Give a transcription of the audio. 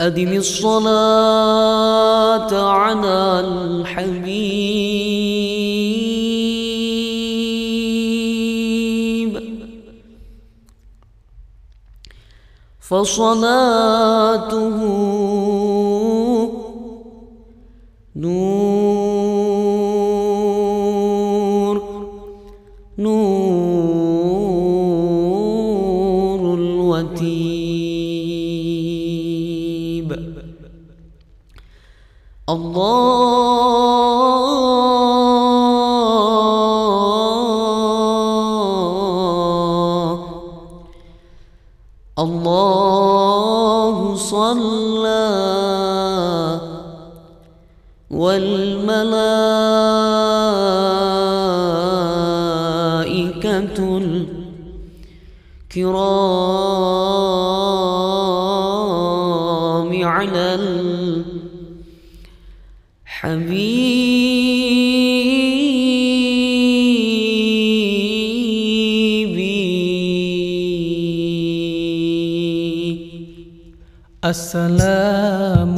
أدم الصلاة على الحبيب. فصلاته نور نور الوتيب الله الله صلى والملائكة الكرام على الحبيب السلام